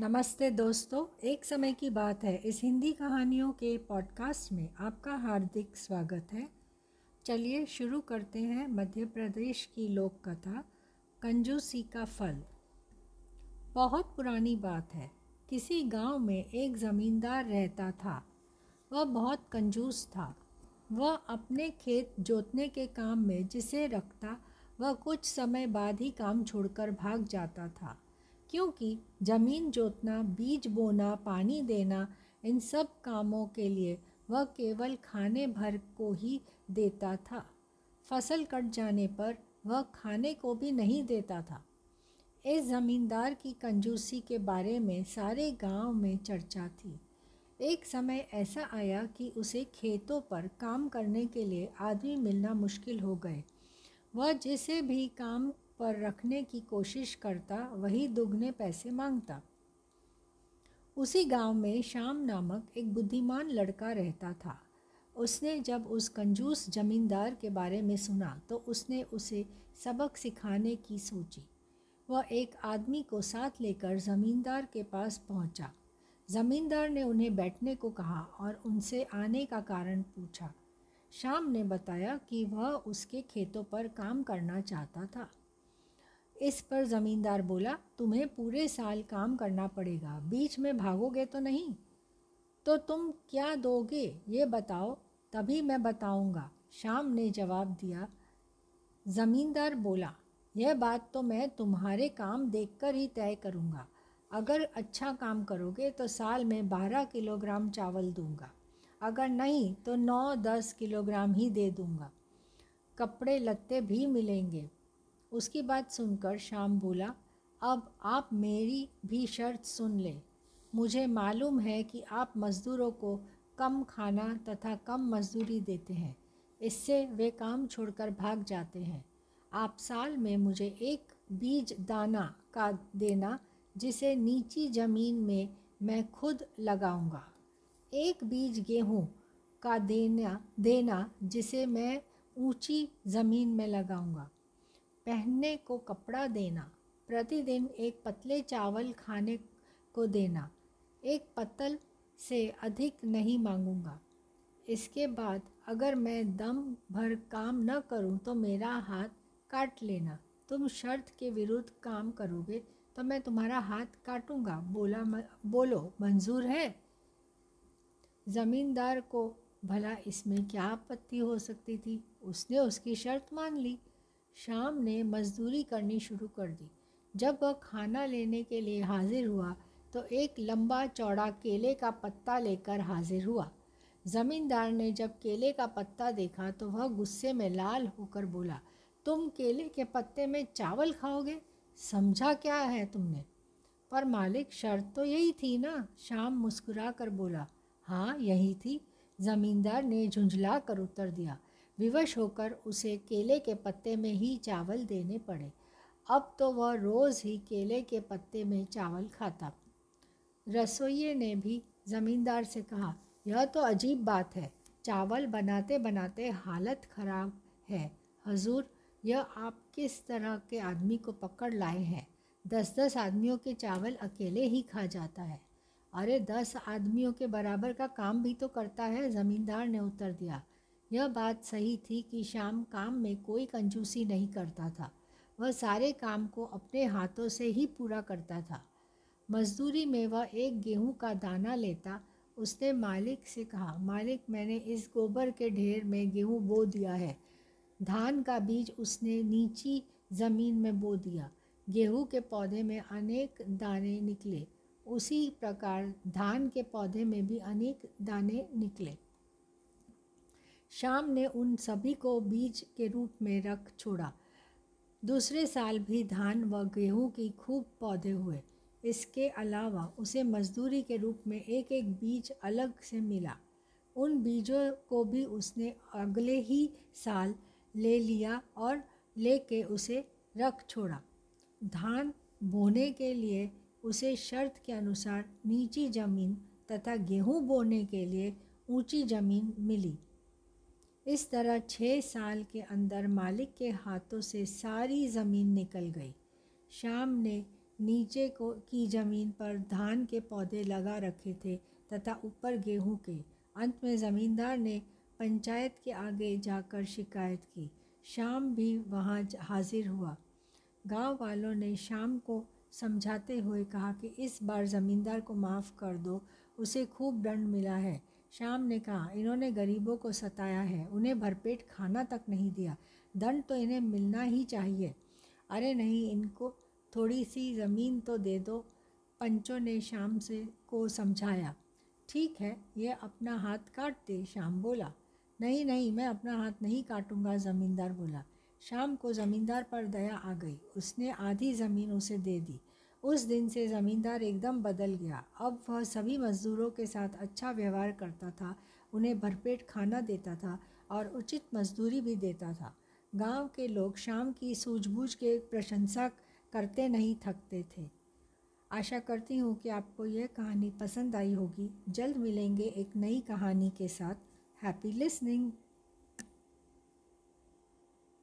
नमस्ते दोस्तों, एक समय की बात है। इस हिंदी कहानियों के पॉडकास्ट में आपका हार्दिक स्वागत है। चलिए शुरू करते हैं मध्य प्रदेश की लोक कथा, कंजूसी का फल। बहुत पुरानी बात है। किसी गाँव में एक ज़मींदार रहता था। वह बहुत कंजूस था। वह अपने खेत जोतने के काम में जिसे रखता, वह कुछ समय बाद ही काम छोड़कर भाग जाता था। क्योंकि ज़मीन जोतना, बीज बोना, पानी देना, इन सब कामों के लिए वह केवल खाने भर को ही देता था। फ़सल कट जाने पर वह खाने को भी नहीं देता था। इस ज़मींदार की कंजूसी के बारे में सारे गाँव में चर्चा थी। एक समय ऐसा आया कि उसे खेतों पर काम करने के लिए आदमी मिलना मुश्किल हो गए। वह जिसे भी काम पर रखने की कोशिश करता, वही दुगने पैसे माँगता। उसी गाँव में श्याम नामक एक बुद्धिमान लड़का रहता था। उसने जब उस कंजूस जमींदार के बारे में सुना तो उसने उसे सबक सिखाने की सोची। वह एक आदमी को साथ लेकर ज़मींदार के पास पहुँचा। ज़मींदार ने उन्हें बैठने को कहा और उनसे आने का कारण पूछा। श्याम ने बताया कि वह उसके खेतों पर काम करना चाहता था। इस पर ज़मींदार बोला, तुम्हें पूरे साल काम करना पड़ेगा, बीच में भागोगे तो नहीं? तो तुम क्या दोगे, ये बताओ, तभी मैं बताऊँगा। शाम ने जवाब दिया। ज़मींदार बोला, यह बात तो मैं तुम्हारे काम देखकर ही तय करूँगा। अगर अच्छा काम करोगे तो साल में बारह किलोग्राम चावल दूँगा। अगर नहीं तो नौ दस किलोग्राम ही दे दूँगा। कपड़े लत्ते भी मिलेंगे। उसकी बात सुनकर श्याम बोला, अब आप मेरी भी शर्त सुन लें। मुझे मालूम है कि आप मज़दूरों को कम खाना तथा कम मजदूरी देते हैं। इससे वे काम छोड़कर भाग जाते हैं। आप साल में मुझे एक बीज दाना का देना, जिसे नीची ज़मीन में मैं खुद लगाऊँगा। एक बीज गेहूँ का देना देना जिसे मैं ऊँची ज़मीन में लगाऊँगा। पहनने को कपड़ा देना प्रतिदिन एक पतले चावल खाने को देना एक पतल से अधिक नहीं मांगूँगा। इसके बाद अगर मैं दम भर काम न करूँ तो मेरा हाथ काट लेना। तुम शर्त के विरुद्ध काम करोगे तो मैं तुम्हारा हाथ काटूँगा। बोला म, बोलो मंजूर है? ज़मींदार को भला इसमें क्या आपत्ति हो सकती थी? उसने उसकी शर्त मान ली। शाम ने मजदूरी करनी शुरू कर दी। जब वह खाना लेने के लिए हाजिर हुआ तो एक लंबा चौड़ा केले का पत्ता लेकर हाजिर हुआ। ज़मींदार ने जब केले का पत्ता देखा तो वह गुस्से में लाल होकर बोला, तुम केले के पत्ते में चावल खाओगे? समझा क्या है तुमने? पर मालिक, शर्त तो यही थी ना? शाम मुस्कुरा कर बोला हाँ यही थी। ज़मींदार ने झुंझला कर उत्तर दिया विवश होकर उसे केले के पत्ते में ही चावल देने पड़े। अब तो वह रोज़ ही केले के पत्ते में चावल खाता। रसोइये ने भी ज़मींदार से कहा, यह तो अजीब बात है। चावल बनाते बनाते हालत ख़राब है। हजूर, यह आप किस तरह के आदमी को पकड़ लाए हैं? दस दस आदमियों के चावल अकेले ही खा जाता है। अरे, दस आदमियों के बराबर का काम भी तो करता है, ज़मींदार ने उत्तर दिया। यह बात सही थी कि शाम काम में कोई कंजूसी नहीं करता था। वह सारे काम को अपने हाथों से ही पूरा करता था। मजदूरी में वह एक गेहूँ का दाना लेता। उसने मालिक से कहा, मालिक, मैंने इस गोबर के ढेर में गेहूँ बो दिया है। धान का बीज उसने नीची ज़मीन में बो दिया। गेहूँ के पौधे में अनेक दाने निकले। उसी प्रकार धान के पौधे में भी अनेक दाने निकले। शाम ने उन सभी को बीज के रूप में रख छोड़ा। दूसरे साल भी धान व गेहूँ की खूब पौधे हुए। इसके अलावा उसे मजदूरी के रूप में एक एक बीज अलग से मिला। उन बीजों को भी उसने अगले ही साल ले लिया और लेके उसे रख छोड़ा। धान बोने के लिए उसे शर्त के अनुसार नीची ज़मीन तथा गेहूँ बोने के लिए ऊँची ज़मीन मिली। इस तरह छः साल के अंदर मालिक के हाथों से सारी ज़मीन निकल गई। शाम ने नीचे को की ज़मीन पर धान के पौधे लगा रखे थे तथा ऊपर गेहूँ के। अंत में ज़मींदार ने पंचायत के आगे जाकर शिकायत की। शाम भी वहाँ हाजिर हुआ। गाँव वालों ने शाम को समझाते हुए कहा कि इस बार ज़मींदार को माफ़ कर दो, उसे खूब दंड मिला है। शाम ने कहा, इन्होंने गरीबों को सताया है, उन्हें भरपेट खाना तक नहीं दिया, दंड तो इन्हें मिलना ही चाहिए। अरे नहीं, इनको थोड़ी सी ज़मीन तो दे दो। पंचों ने शाम से, को समझाया, ठीक है, ये अपना हाथ काट दे, शाम बोला। नहीं नहीं, मैं अपना हाथ नहीं काटूँगा, ज़मींदार बोला। शाम को ज़मींदार पर दया आ गई, उसने आधी ज़मीन उसे दे दी। उस दिन से ज़मींदार एकदम बदल गया। अब वह सभी मज़दूरों के साथ अच्छा व्यवहार करता था, उन्हें भरपेट खाना देता था और उचित मजदूरी भी देता था। गाँव के लोग शाम की सूझबूझ के प्रशंसा करते नहीं थकते थे। आशा करती हूँ कि आपको यह कहानी पसंद आई होगी। जल्द मिलेंगे एक नई कहानी के साथ। Happy listening.